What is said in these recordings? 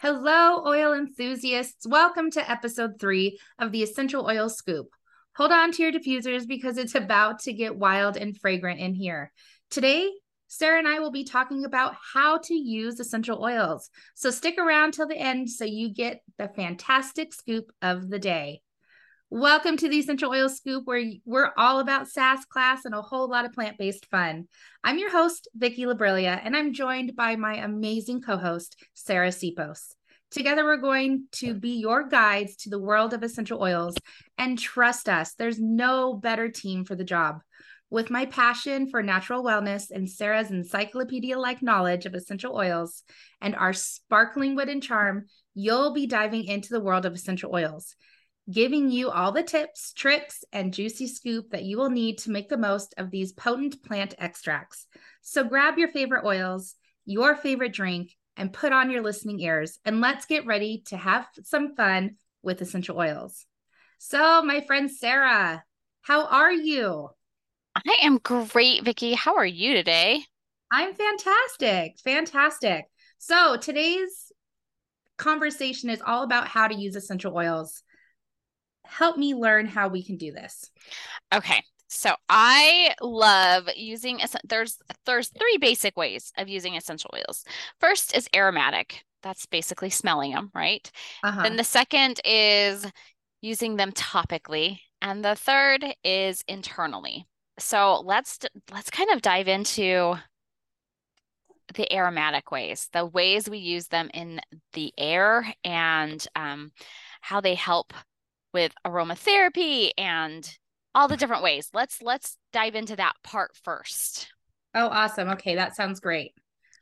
Hello, oil enthusiasts. Welcome to episode three of the Essential Oil Scoop. Hold on to your diffusers because it's about to get wild and fragrant in here. Today, Sarah and I will be talking about how to use essential oils. So stick around till the end so you get the fantastic scoop of the day. Welcome to the Essential Oil Scoop, where we're all about SAS class and a whole lot of plant based fun. I'm your host, Vicki Labrilia, and I'm joined by my amazing co host, Sarah Sipos. Together, we're going to be your guides to the world of essential oils. And trust us, there's no better team for the job. With my passion for natural wellness and Sarah's encyclopedia like knowledge of essential oils and our sparkling wit and charm, you'll be diving into the world of essential oils giving you all the tips, tricks, and juicy scoop that you will need to make the most of these potent plant extracts. So grab your favorite oils, your favorite drink, and put on your listening ears, and let's get ready to have some fun with essential oils. So, my friend Sarah, how are you? I am great, Vicki. How are you today? I'm fantastic. Fantastic. So, today's conversation is all about how to use essential oils help me learn how we can do this. Okay. So I love using there's there's three basic ways of using essential oils. First is aromatic. That's basically smelling them, right? Uh-huh. Then the second is using them topically, and the third is internally. So let's let's kind of dive into the aromatic ways, the ways we use them in the air, and um, how they help with aromatherapy and all the different ways. Let's let's dive into that part first. Oh, awesome. Okay, that sounds great.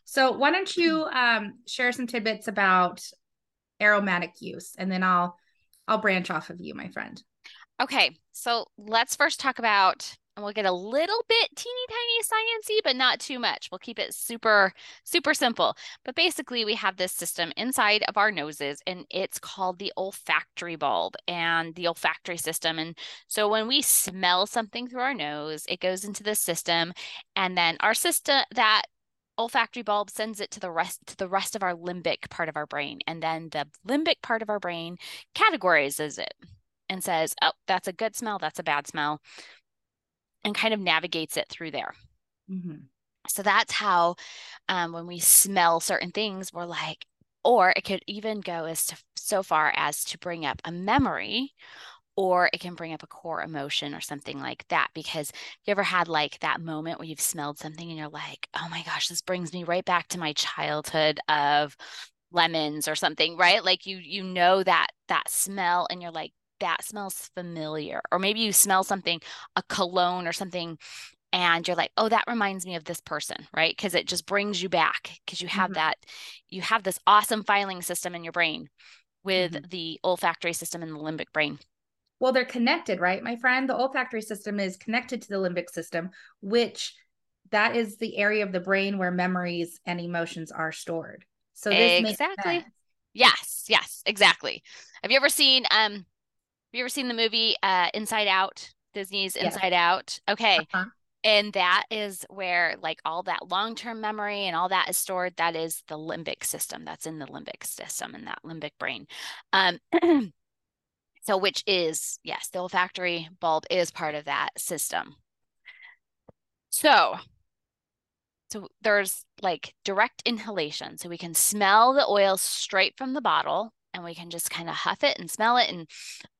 So why don't you um, share some tidbits about aromatic use, and then I'll I'll branch off of you, my friend. Okay, so let's first talk about and we'll get a little bit teeny tiny sciency, but not too much. We'll keep it super, super simple. But basically, we have this system inside of our noses, and it's called the olfactory bulb and the olfactory system. And so when we smell something through our nose, it goes into the system, and then our system that olfactory bulb sends it to the rest to the rest of our limbic part of our brain and then the limbic part of our brain categorizes it and says oh that's a good smell that's a bad smell and kind of navigates it through there. Mm-hmm. So that's how, um, when we smell certain things, we're like, or it could even go as to so far as to bring up a memory or it can bring up a core emotion or something like that because you ever had like that moment where you've smelled something and you're like oh my gosh this brings me right back to my childhood of lemons or something right like you you know that that smell and you're like that smells familiar. Or maybe you smell something, a cologne or something, and you're like, oh, that reminds me of this person, right? Because it just brings you back because you have mm-hmm. that, you have this awesome filing system in your brain with mm-hmm. the olfactory system in the limbic brain. Well, they're connected, right, my friend? The olfactory system is connected to the limbic system, which that is the area of the brain where memories and emotions are stored. So exactly. Yes, yes, exactly. Have you ever seen um you ever seen the movie uh, Inside Out? Disney's Inside Out. Okay. Uh-huh. And that is where like all that long-term memory and all that is stored. That is the limbic system. That's in the limbic system and that limbic brain. Um, so which is yes, the olfactory bulb is part of that system. So so there's like direct inhalation. So we can smell the oil straight from the bottle and we can just kind of huff it and smell it and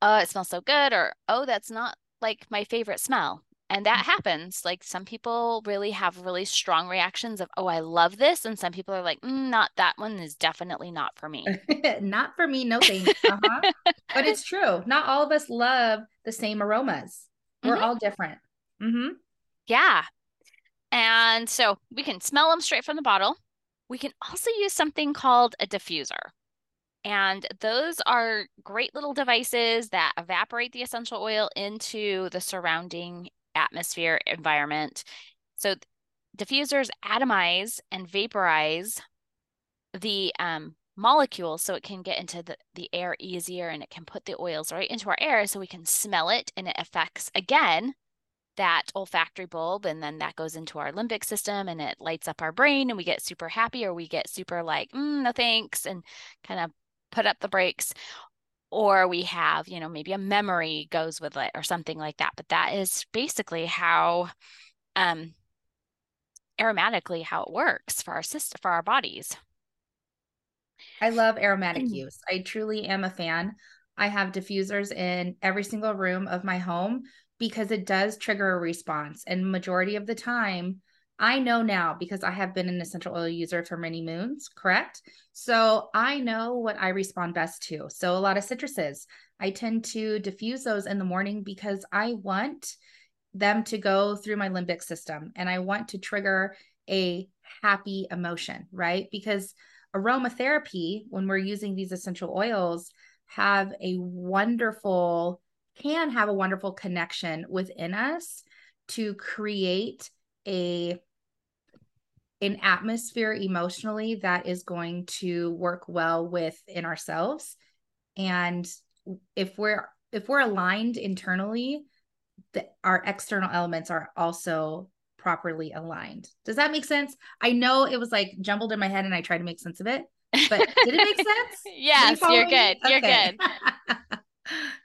oh it smells so good or oh that's not like my favorite smell and that mm-hmm. happens like some people really have really strong reactions of oh i love this and some people are like mm, not that one is definitely not for me not for me no thanks uh-huh. but it's true not all of us love the same aromas we're mm-hmm. all different mm-hmm. yeah and so we can smell them straight from the bottle we can also use something called a diffuser and those are great little devices that evaporate the essential oil into the surrounding atmosphere environment. So diffusers atomize and vaporize the um, molecules so it can get into the, the air easier and it can put the oils right into our air so we can smell it and it affects again that olfactory bulb and then that goes into our limbic system and it lights up our brain and we get super happy or we get super like mm, no thanks and kind of put up the brakes or we have you know maybe a memory goes with it or something like that. But that is basically how um aromatically how it works for our system for our bodies. I love aromatic use i truly am a fan. I have diffusers in every single room of my home because it does trigger a response. And majority of the time I know now because I have been an essential oil user for many moons, correct? So I know what I respond best to. So a lot of citruses, I tend to diffuse those in the morning because I want them to go through my limbic system and I want to trigger a happy emotion, right? Because aromatherapy, when we're using these essential oils, have a wonderful, can have a wonderful connection within us to create a an atmosphere emotionally that is going to work well within ourselves. And if we're if we're aligned internally the, our external elements are also properly aligned. Does that make sense? I know it was like jumbled in my head and i tried to make sense of it but did it make sense? Yes you are good you're good.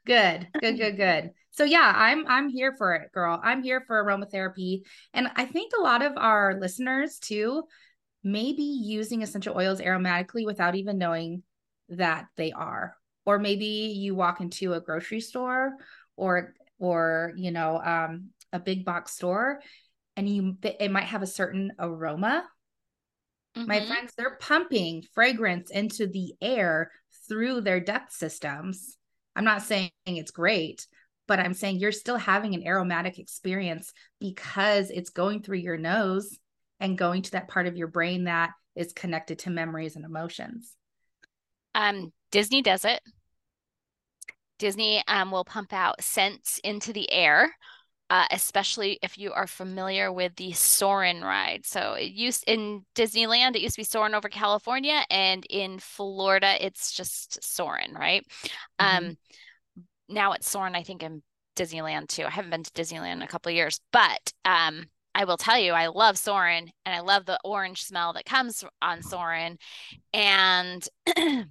Good good good good so yeah i'm i'm here for it girl. I'm here for aromatherapy. And i think a lot of our listeners too may be using essential oils aromatically without even knowing that they are. Or maybe you walk into a grocery store or or you know um, a big box store and you it might have a certain aroma. Mm-hmm. my friends they're pumping fragrance into the air through their duct systems. I'm not saying it's great but I'm saying you're still having an aromatic experience because it's going through your nose and going to that part of your brain that is connected to memories and emotions. Um, Disney does it. Disney um, will pump out scents into the air, uh, especially if you are familiar with the Soarin' ride. So it used in Disneyland, it used to be Soarin' over California, and in Florida, it's just Soarin', right? Mm-hmm. Um, now it's Soarin', I think, in Disneyland too. I haven't been to Disneyland in a couple years, but um, I will tell you, I love Soarin' and I love the orange smell that comes on Soarin'. And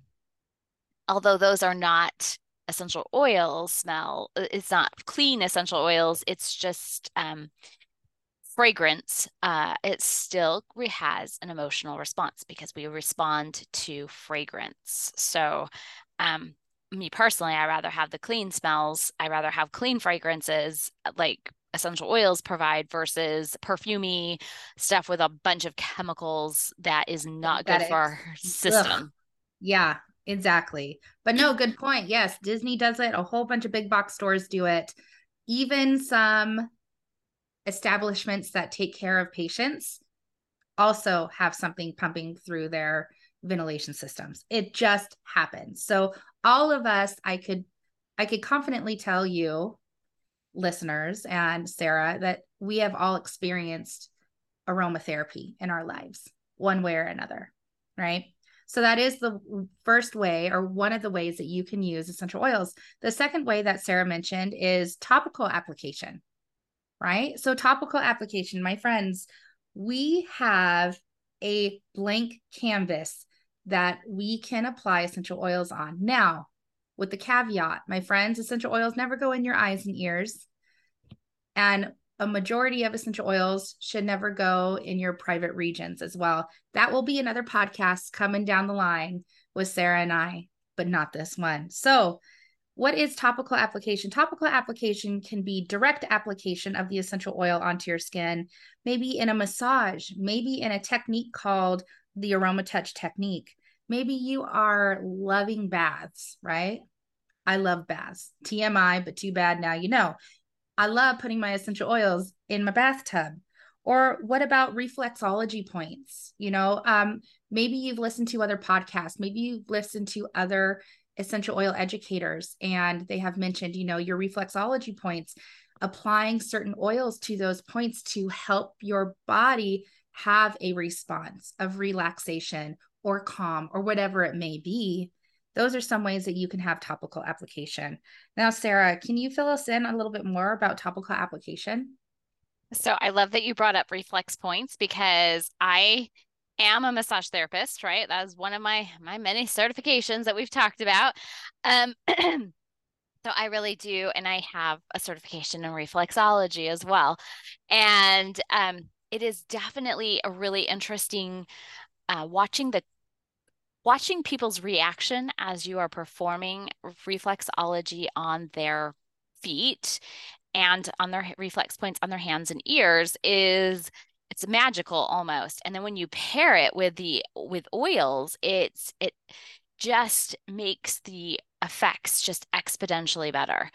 although those are not essential oil smell, it's not clean essential oils, it's just um, fragrance. Uh, it still has an emotional response because we respond to fragrance. So, um, me personally, I rather have the clean smells. I rather have clean fragrances uh, like essential oils provide versus perfumey stuff with a bunch of chemicals that is not good for our system. Ugh. Yeah, exactly. But no, good point. Yes, Disney does it. A whole bunch of big box stores do it. Even some establishments that take care of patients also have something pumping through their ventilation systems. It just happens. So all of us, I could I could confidently tell you, listeners and Sarah, that we have all experienced aromatherapy in our lives, one way or another, right? So that is the first way, or one of the ways that you can use essential oils. The second way that Sarah mentioned is topical application, right? So, topical application, my friends, we have a blank canvas that we can apply essential oils on. Now, with the caveat, my friends, essential oils never go in your eyes and ears. And a majority of essential oils should never go in your private regions as well. That will be another podcast coming down the line with Sarah and I, but not this one. So, what is topical application? Topical application can be direct application of the essential oil onto your skin, maybe in a massage, maybe in a technique called the aroma touch technique. Maybe you are loving baths, right? I love baths. TMI, but too bad now you know. I love putting my essential oils in my bathtub. Or what about reflexology points? You know, um, maybe you've listened to other podcasts, maybe you've listened to other essential oil educators, and they have mentioned, you know, your reflexology points, applying certain oils to those points to help your body have a response of relaxation or calm or whatever it may be. Those are some ways that you can have topical application. Now, Sarah, can you fill us in a little bit more about topical application? So I love that you brought up reflex points because I am a massage therapist, right? That is one of my my many certifications that we've talked about. Um, so I really do, and I have a certification in reflexology as well, and um, it is definitely a really interesting uh, watching the watching people's reaction as you are performing reflexology on their feet and on their reflex points on their hands and ears is it's magical almost. And then when you pair it with the with oils it's it just makes the effects just exponentially better.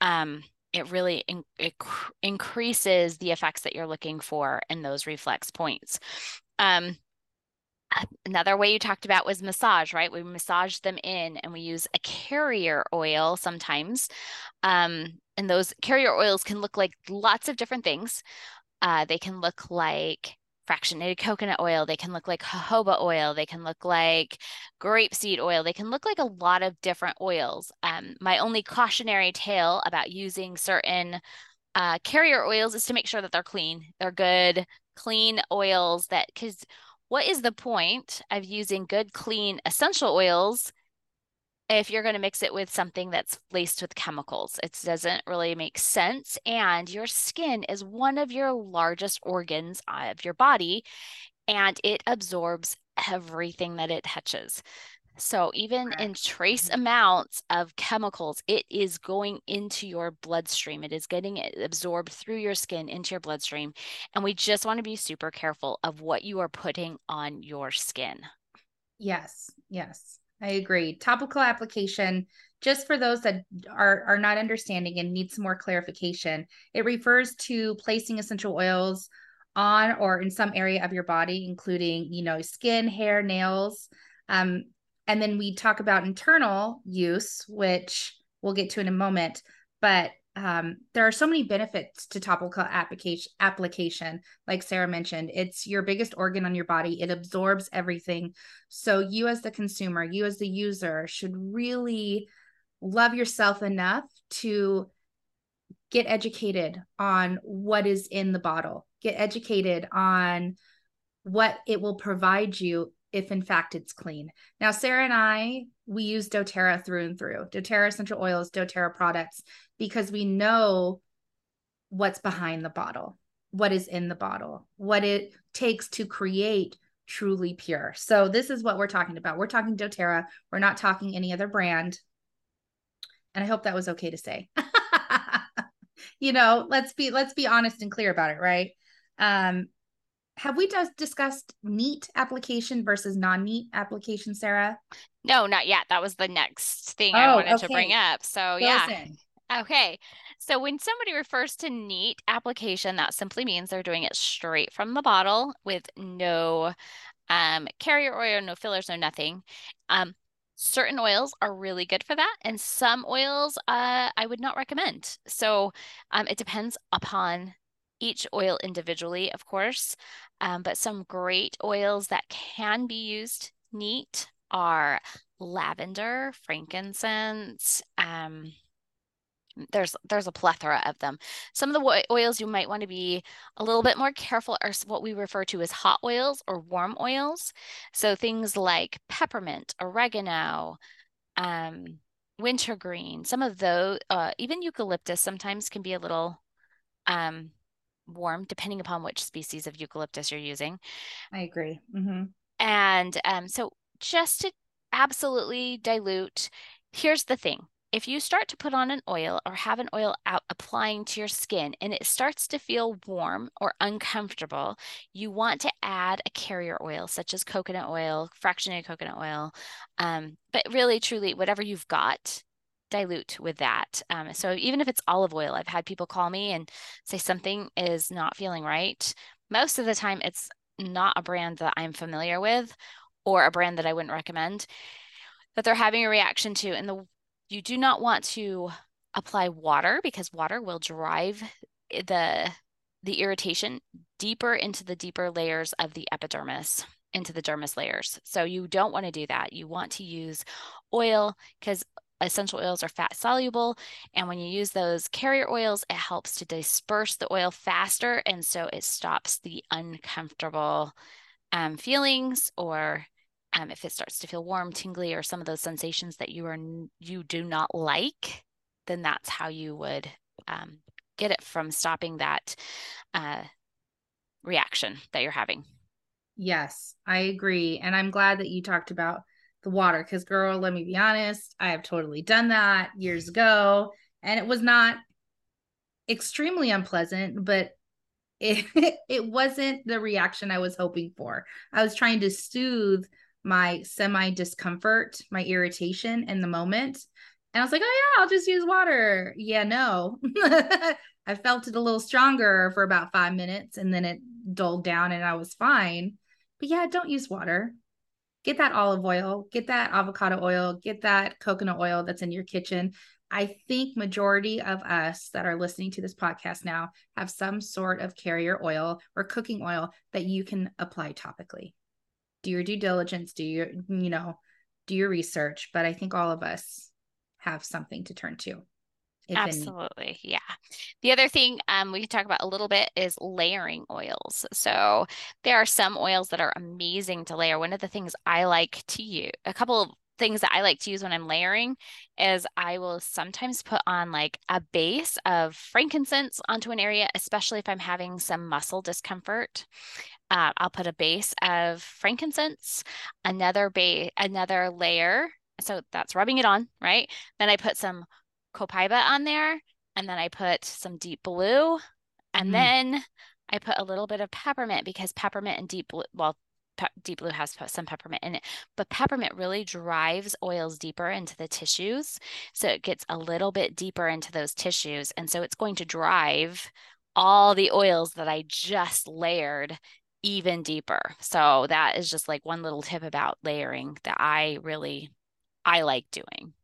Um it really in, it cr- increases the effects that you're looking for in those reflex points. Um another way you talked about was massage right? We massage them in and we use a carrier oil sometimes um, and those carrier oils can look like lots of different things. Uh, they can look like fractionated coconut oil they can look like jojoba oil they can look like grapeseed oil they can look like a lot of different oils. Um, my only cautionary tale about using certain uh, carrier oils is to make sure that they're clean. They're good clean oils that because what is the point of using good, clean essential oils if you're going to mix it with something that's laced with chemicals? It doesn't really make sense. And your skin is one of your largest organs of your body, and it absorbs everything that it touches. So even in trace mm-hmm. amounts of chemicals, it is going into your bloodstream. It is getting absorbed through your skin into your bloodstream. And we just want to be super careful of what you are putting on your skin. Yes, yes. I agree. Topical application, just for those that are, are not understanding and need some more clarification, it refers to placing essential oils on or in some area of your body, including, you know, skin, hair, nails. Um, and then we talk about internal use, which we'll get to in a moment. But um, there are so many benefits to topical application application. Like sarah mentioned it's your biggest organ on your body. It absorbs everything. So you as the consumer you as the user should really love yourself enough to get educated on what is in the bottle. Get educated on what it will provide you if in fact it's clean. Now, Sarah and I, we use doTERRA through and through doTERRA essential oils, doTERRA products, because we know what's behind the bottle, what is in the bottle, what it takes to create truly pure. So, this is what we're talking about. We're talking doTERRA, we're not talking any other brand. And I hope that was okay to say. you know, let's be let's be honest and clear about it, right? Um, have we just discussed neat application versus non-neat application, Sarah? No, not yet. That was the next thing oh, I wanted okay. to bring up. So Fill yeah. Okay. So when somebody refers to neat application, that simply means they're doing it straight from the bottle with no um, carrier oil, no fillers, no nothing. Um, certain oils are really good for that, and some oils uh, I would not recommend. So um, it depends upon each oil individually, of course. Um, but some great oils that can be used neat are lavender, frankincense. Um, there's there's a plethora of them. Some of the oils you might want to be a little bit more careful are what we refer to as hot oils or warm oils. So things like peppermint, oregano, um, wintergreen. Some of those, uh, even eucalyptus, sometimes can be a little um, warm, depending upon which species of eucalyptus you're using. I agree. Mm-hmm. And um, so just to absolutely dilute, here's the thing. If you start to put on an oil or have an oil out applying to your skin and it starts to feel warm or uncomfortable, you want to add a carrier oil such as coconut oil, fractionated coconut oil, um, but really, truly, whatever you've got dilute with that. Um, so even if it's olive oil, I've had people call me and say something is not feeling right. Most of the time, it's not a brand that I'm familiar with or a brand that I wouldn't recommend that they're having a reaction to. And the you do not want to apply water because water will drive the the irritation deeper into the deeper layers of the epidermis into the dermis layers. So you don't want to do that. You want to use oil because essential oils are fat soluble. And when you use those carrier oils, it helps to disperse the oil faster. And so it stops the uncomfortable um, feelings or um, if it starts to feel warm, tingly, or some of those sensations that you are you do not like, then that's how you would um, get it from stopping that uh, reaction that you're having. Yes, I agree. And I'm glad that you talked about the water because, girl, let me be honest, I have totally done that years mm-hmm. ago. And it was not extremely unpleasant, but it, it wasn't the reaction I was hoping for. I was trying to soothe my semi discomfort, my irritation in the moment. And I was like, oh, yeah, I'll just use water. Yeah, no. I felt it a little stronger for about five minutes and then it dulled down and I was fine. But yeah, don't use water. Get that olive oil, get that avocado oil, get that coconut oil that's in your kitchen. I think majority of us that are listening to this podcast now have some sort of carrier oil or cooking oil that you can apply topically. Do your due diligence, do your, you know, do your research, but I think all of us have something to turn to. Absolutely. Any. Yeah. The other thing um, we can talk about a little bit is layering oils. So there are some oils that are amazing to layer. One of the things I like to use, a couple of things that I like to use when I'm layering is I will sometimes put on like a base of frankincense onto an area, especially if I'm having some muscle discomfort. Uh, I'll put a base of frankincense, another base, another layer. So that's rubbing it on, right? Then I put some copaiba on there, and then I put some deep blue, and mm. then I put a little bit of peppermint because peppermint and deep blue, well, pe- deep blue has some peppermint in it, but peppermint really drives oils deeper into the tissues. So it gets a little bit deeper into those tissues. And so it's going to drive all the oils that I just layered even deeper. So that is just like one little tip about layering that I really I like doing.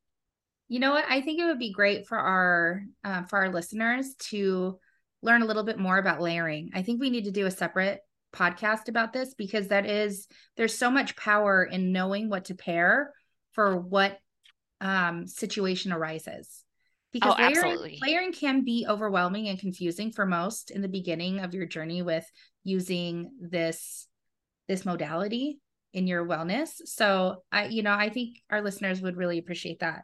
You know what? I think it would be great for our uh, for our listeners to learn a little bit more about layering. I think we need to do a separate podcast about this because that is there's so much power in knowing what to pair for what um, situation arises. Because oh, layering, layering can be overwhelming and confusing for most in the beginning of your journey with using this this modality in your wellness. So I, you know, I think our listeners would really appreciate that.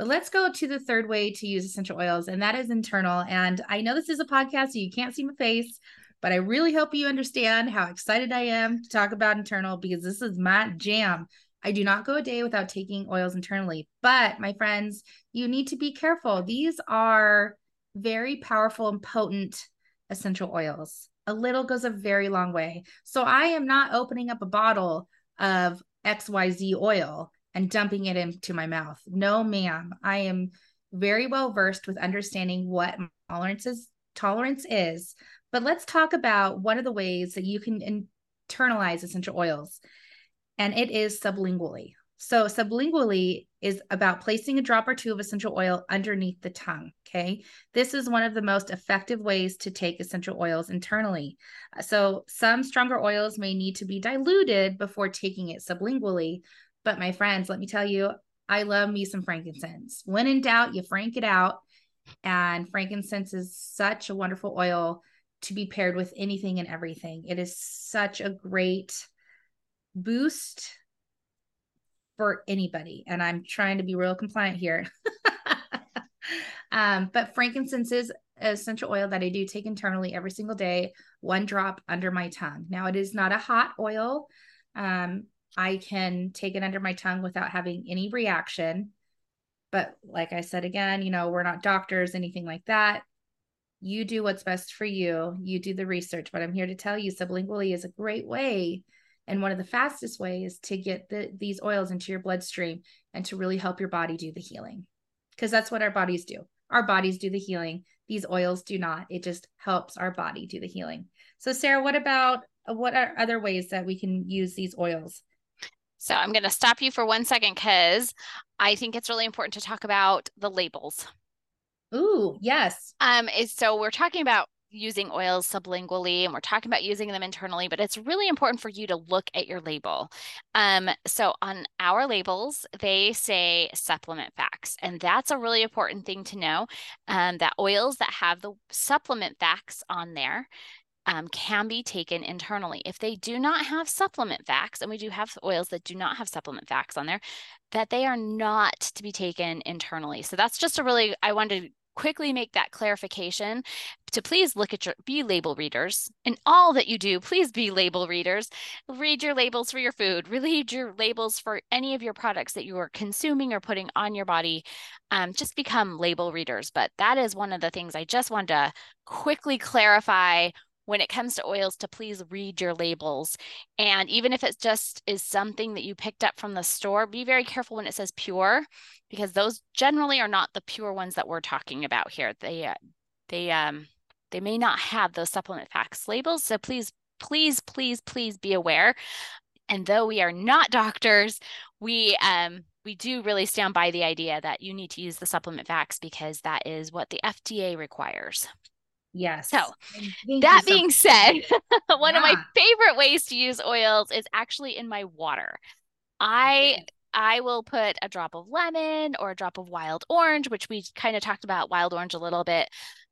But let's go to the third way to use essential oils, and that is internal. And I know this is a podcast, so you can't see my face, but I really hope you understand how excited I am to talk about internal because this is my jam. I do not go a day without taking oils internally. But my friends, you need to be careful. These are very powerful and potent essential oils. A little goes a very long way. So I am not opening up a bottle of XYZ oil and dumping it into my mouth. No, ma'am. I am very well versed with understanding what tolerance is, tolerance is. But let's talk about one of the ways that you can internalize essential oils, and it is sublingually. So, sublingually is about placing a drop or two of essential oil underneath the tongue. Okay. This is one of the most effective ways to take essential oils internally. So, some stronger oils may need to be diluted before taking it sublingually, but my friends, let me tell you, I love me some frankincense. When in doubt, you frank it out. And frankincense is such a wonderful oil to be paired with anything and everything. It is such a great boost for anybody. And I'm trying to be real compliant here. um, but frankincense is essential oil that I do take internally every single day, one drop under my tongue. Now, it is not a hot oil. Um, I can take it under my tongue without having any reaction. But like I said again, you know, we're not doctors, anything like that. You do what's best for you. You do the research. But I'm here to tell you sublingually is a great way and one of the fastest ways to get the, these oils into your bloodstream and to really help your body do the healing. Because that's what our bodies do. Our bodies do the healing. These oils do not. It just helps our body do the healing. So, Sarah, what about what are other ways that we can use these oils? So I'm going to stop you for one second because I think it's really important to talk about the labels. Ooh, yes. Um, so we're talking about using oils sublingually and we're talking about using them internally, but it's really important for you to look at your label. Um, so on our labels, they say supplement facts, and that's a really important thing to know. Um, that oils that have the supplement facts on there um, can be taken internally. If they do not have supplement facts, and we do have oils that do not have supplement facts on there, that they are not to be taken internally. So that's just a really, I wanted to quickly make that clarification to please look at your be label readers. In all that you do please be label readers. Read your labels for your food. Read your labels for any of your products that you are consuming or putting on your body. Um, just become label readers. But that is one of the things i just wanted to quickly clarify when it comes to oils to please read your labels. And even if it just is something that you picked up from the store, be very careful when it says pure, because those generally are not the pure ones that we're talking about here. They, uh, they, um, they may not have those supplement facts labels. So please, please, please, please be aware. And though we are not doctors, we, um, we do really stand by the idea that you need to use the supplement facts because that is what the FDA requires. Yes. So, that being so said, one yeah. of my favorite ways to use oils is actually in my water. I I will put a drop of lemon or a drop of wild orange, which we kind of talked about wild orange a little bit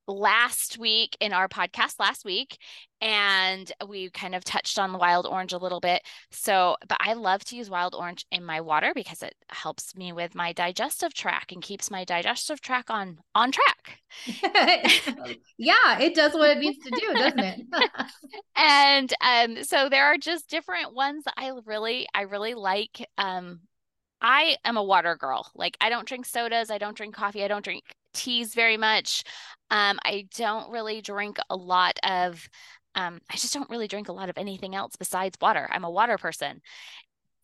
last week in our podcast last week and we kind of touched on the wild orange a little bit so but i love to use wild orange in my water because it helps me with my digestive tract and keeps my digestive tract on on track yeah it does what it needs to do doesn't it and um so there are just different ones that i really i really like um I am a water girl. Like I don't drink sodas, I don't drink coffee, I don't drink teas very much. Um, I don't really drink a lot of, um, I just don't really drink a lot of anything else besides water. I'm a water person.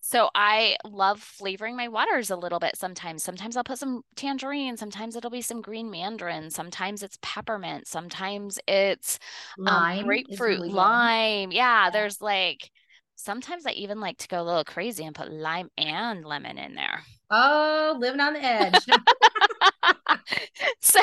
So I love flavoring my waters a little bit sometimes. Sometimes I'll put some tangerine, sometimes it'll be some green mandarin, sometimes it's peppermint, sometimes it's um, lime grapefruit, really lime. Yeah, yeah, there's like sometimes I even like to go a little crazy and put lime and lemon in there. Oh, living on the edge. so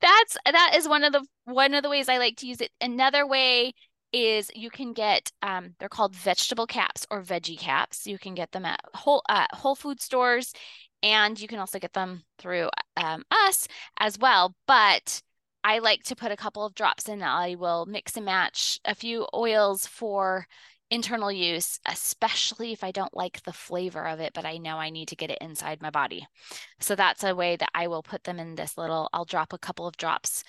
that's that is one of the one of the ways I like to use it. Another way is you can get um, they're called vegetable caps or veggie caps. You can get them at whole uh, Whole Food stores, and you can also get them through um, us as well. But I like to put a couple of drops in. I will mix and match a few oils for internal use, especially if I don't like the flavor of it, but I know I need to get it inside my body. So that's a way that I will put them in this little, I'll drop a couple of drops.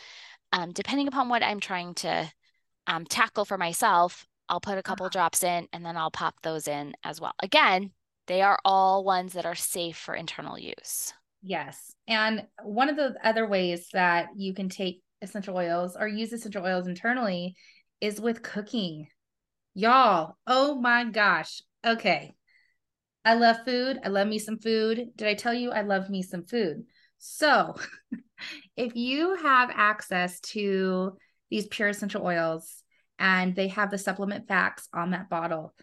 Um, depending upon what I'm trying to um, tackle for myself, I'll put a couple uh-huh. drops in and then I'll pop those in as well. Again, they are all ones that are safe for internal use. Yes. And one of the other ways that you can take essential oils or use essential oils internally is with cooking. Y'all, oh my gosh. Okay. I love food. I love me some food. Did I tell you I love me some food? So, if you have access to these pure essential oils and they have the supplement facts on that bottle,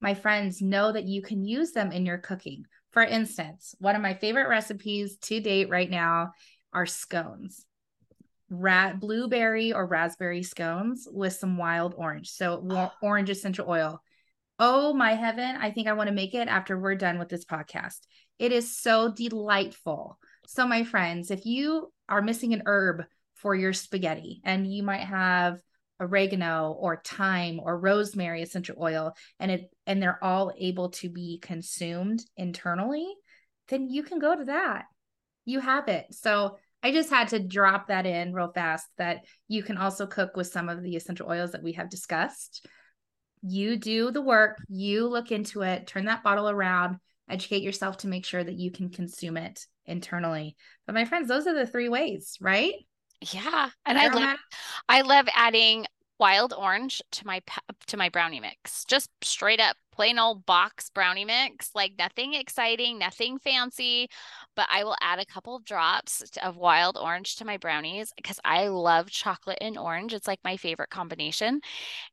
my friends know that you can use them in your cooking. For instance, one of my favorite recipes to date right now are scones rat blueberry or raspberry scones with some wild orange. So ah. orange essential oil. Oh my heaven, I think I want to make it after we're done with this podcast. It is so delightful. So my friends, if you are missing an herb for your spaghetti and you might have oregano or thyme or rosemary essential oil and it and they're all able to be consumed internally, then you can go to that. You have it. So I just had to drop that in real fast that you can also cook with some of the essential oils that we have discussed. You do the work, you look into it, turn that bottle around, educate yourself to make sure that you can consume it internally. But my friends, those are the three ways, right? Yeah. And I love I love adding wild orange to my to my brownie mix. Just straight up plain old box brownie mix, like nothing exciting, nothing fancy, but I will add a couple drops of wild orange to my brownies because I love chocolate and orange. It's like my favorite combination.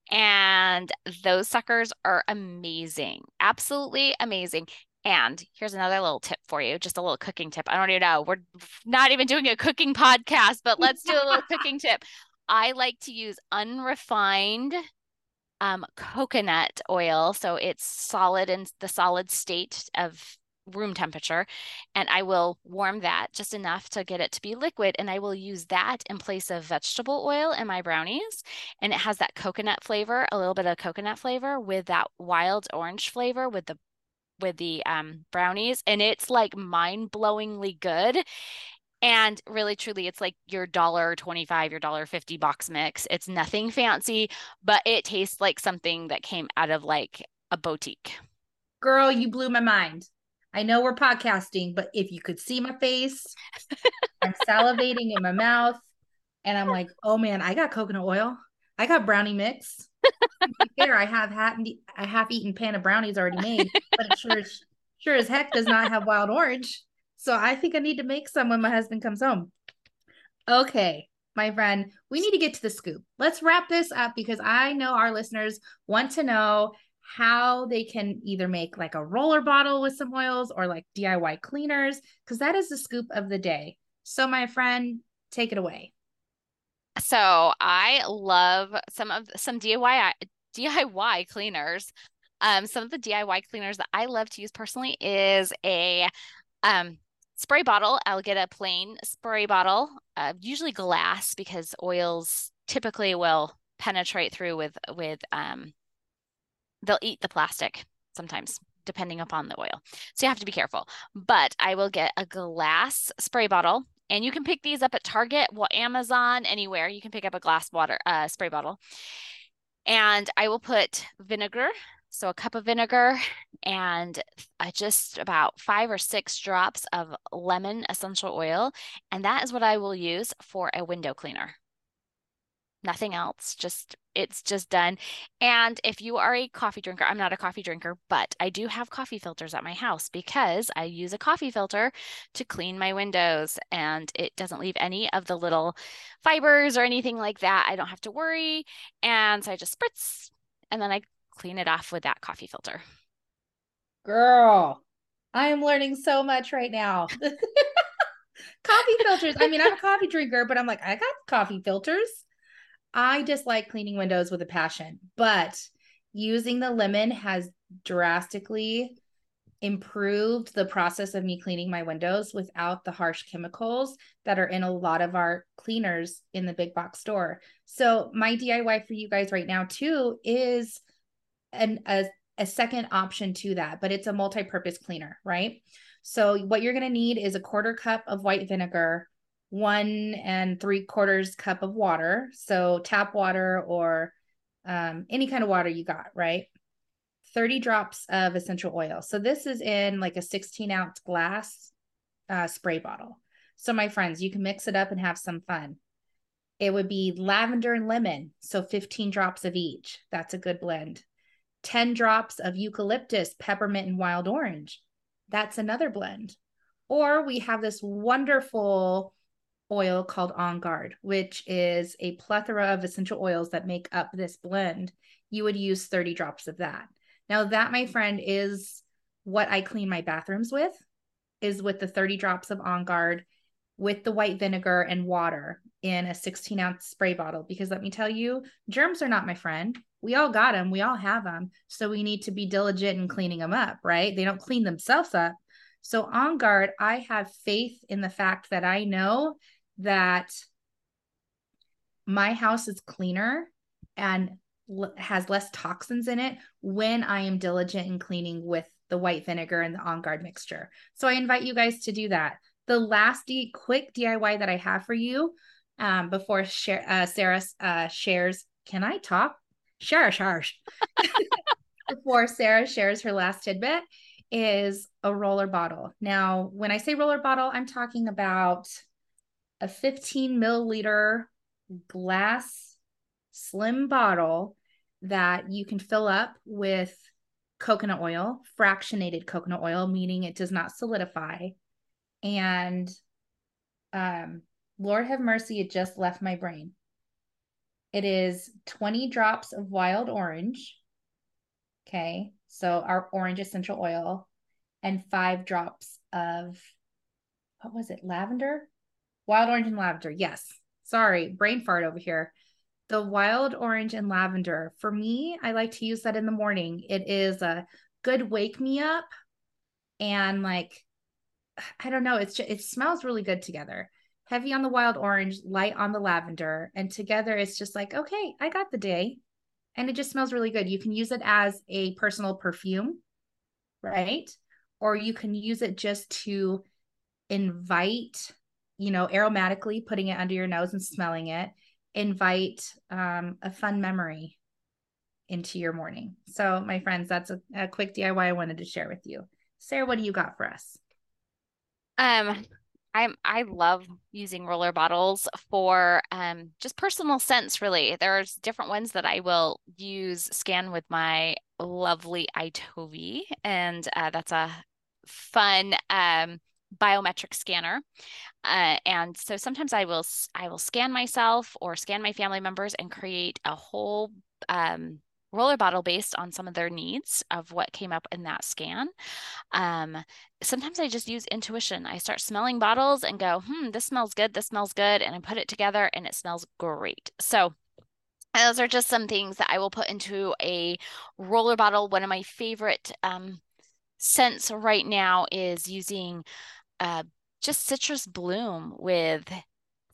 And those suckers are amazing. Absolutely amazing. And here's another little tip for you, just a little cooking tip. I don't even know. We're not even doing a cooking podcast, but let's do a little cooking tip. I like to use unrefined um, coconut oil. So it's solid in the solid state of room temperature. And I will warm that just enough to get it to be liquid. And I will use that in place of vegetable oil in my brownies. And it has that coconut flavor, a little bit of coconut flavor with that wild orange flavor with the with the um, brownies and it's like mind-blowingly good and really truly it's like your dollar 25 your dollar 50 box mix. It's nothing fancy but it tastes like something that came out of like a boutique. Girl you blew my mind. I know we're podcasting but if you could see my face i'm salivating in my mouth and i'm like oh man i got coconut oil. I got brownie mix. Fair i have half a half eaten pan of brownies already made but it sure sure as heck does not have wild orange so I think I need to make some when my husband comes home. Okay, my friend, we need to get to the scoop. Let's wrap this up because I know our listeners want to know how they can either make like a roller bottle with some oils or like DIY cleaners because that is the scoop of the day. So, my friend, take it away. So, I love some of some DIY DIY cleaners. Um, some of the DIY cleaners that I love to use personally is a um spray bottle. I'll get a plain spray bottle, uh, usually glass, because oils typically will penetrate through with with um. They'll eat the plastic sometimes, depending upon the oil. So you have to be careful. But I will get a glass spray bottle, and you can pick these up at Target, well, Amazon, anywhere. You can pick up a glass water uh, spray bottle, and I will put vinegar so a cup of vinegar and uh, just about five or six drops of lemon essential oil. And that is what I will use for a window cleaner. Nothing else, just it's just done. And if you are a coffee drinker, I'm not a coffee drinker, but I do have coffee filters at my house because I use a coffee filter to clean my windows and it doesn't leave any of the little fibers or anything like that. I don't have to worry. And so I just spritz and then I clean it off with that coffee filter. Girl, I am learning so much right now. coffee filters. I mean, I'm a coffee drinker, but I'm like, I got coffee filters. I dislike cleaning windows with a passion, but using the lemon has drastically improved the process of me cleaning my windows without the harsh chemicals that are in a lot of our cleaners in the big box store. So, my DIY for you guys right now, too, is an, a, a second option to that, but it's a multi-purpose cleaner, right? So what you're going to need is a quarter cup of white vinegar, one and three quarters cup of water. So tap water or um, any kind of water you got, right? 30 drops of essential oil. So this is in like a 16 ounce glass uh, spray bottle. So my friends, you can mix it up and have some fun. It would be lavender and lemon. So 15 drops of each. That's a good blend. 10 drops of eucalyptus, peppermint, and wild orange. That's another blend. Or we have this wonderful oil called On Guard, which is a plethora of essential oils that make up this blend. You would use 30 drops of that. Now, that, my friend, is what I clean my bathrooms with, is with the 30 drops of On Guard with the white vinegar and water in a 16 ounce spray bottle. Because let me tell you, germs are not my friend we all got them we all have them so we need to be diligent in cleaning them up right? They don't clean themselves up. So on guard i have faith in the fact that i know that my house is cleaner and has less toxins in it when i am diligent in cleaning with the white vinegar and the on guard mixture. So i invite you guys to do that. The last D- quick diy that i have for you um, before share, uh, sarah uh, shares can i talk share, share. Before Sarah shares her last tidbit, is a roller bottle. Now, when I say roller bottle, I'm talking about a 15 milliliter glass slim bottle that you can fill up with coconut oil, fractionated coconut oil, meaning it does not solidify. And um, Lord have mercy, it just left my brain. It is 20 drops of wild orange. Okay. So our orange essential oil and five drops of what was it? Lavender? Wild orange and lavender. Yes. Sorry, brain fart over here. The wild orange and lavender. For me, I like to use that in the morning. It is a good wake me up and like I don't know, it's just, it smells really good together. Heavy on the wild orange, light on the lavender, and together it's just like, okay, I got the day. And it just smells really good. You can use it as a personal perfume, right? Or you can use it just to invite, you know, aromatically putting it under your nose and smelling it, invite um, a fun memory into your morning. So, my friends, that's a, a quick DIY I wanted to share with you. Sarah, what do you got for us? Um, I'm I love using roller bottles for um just personal sense really. There's different ones that I will use scan with my lovely iTovi and uh, that's a fun um biometric scanner. Uh, and so sometimes I will I will scan myself or scan my family members and create a whole um, roller bottle based on some of their needs of what came up in that scan. Um, sometimes I just use intuition. I start smelling bottles and go, hmm, this smells good, this smells good, and I put it together and it smells great. So those are just some things that I will put into a roller bottle. One of my favorite um, scents right now is using uh, just citrus bloom with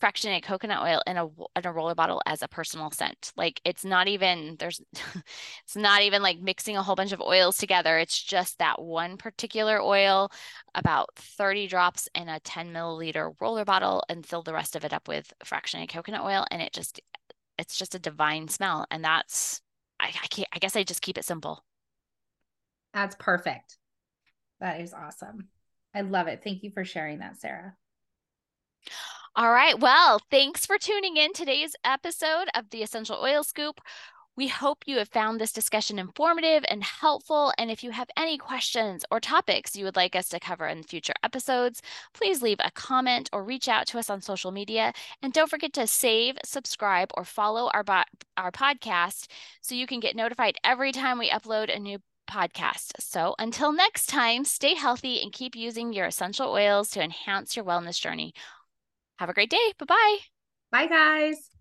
fractionated coconut oil in a in a roller bottle as a personal scent. Like it's not even there's it's not even like mixing a whole bunch of oils together. It's just that one particular oil, about 30 drops in a 10 milliliter roller bottle and fill the rest of it up with fractionated coconut oil. And it just it's just a divine smell. And that's I, I can't I guess I just keep it simple. That's perfect. That is awesome. I love it. Thank you for sharing that, Sarah. All right. Well, thanks for tuning in today's episode of the Essential Oil Scoop. We hope you have found this discussion informative and helpful. And if you have any questions or topics you would like us to cover in future episodes, please leave a comment or reach out to us on social media. And don't forget to save, subscribe, or follow our, bo- our podcast so you can get notified every time we upload a new podcast. So until next time, stay healthy and keep using your essential oils to enhance your wellness journey. Have a great day. Bye bye. Bye, guys.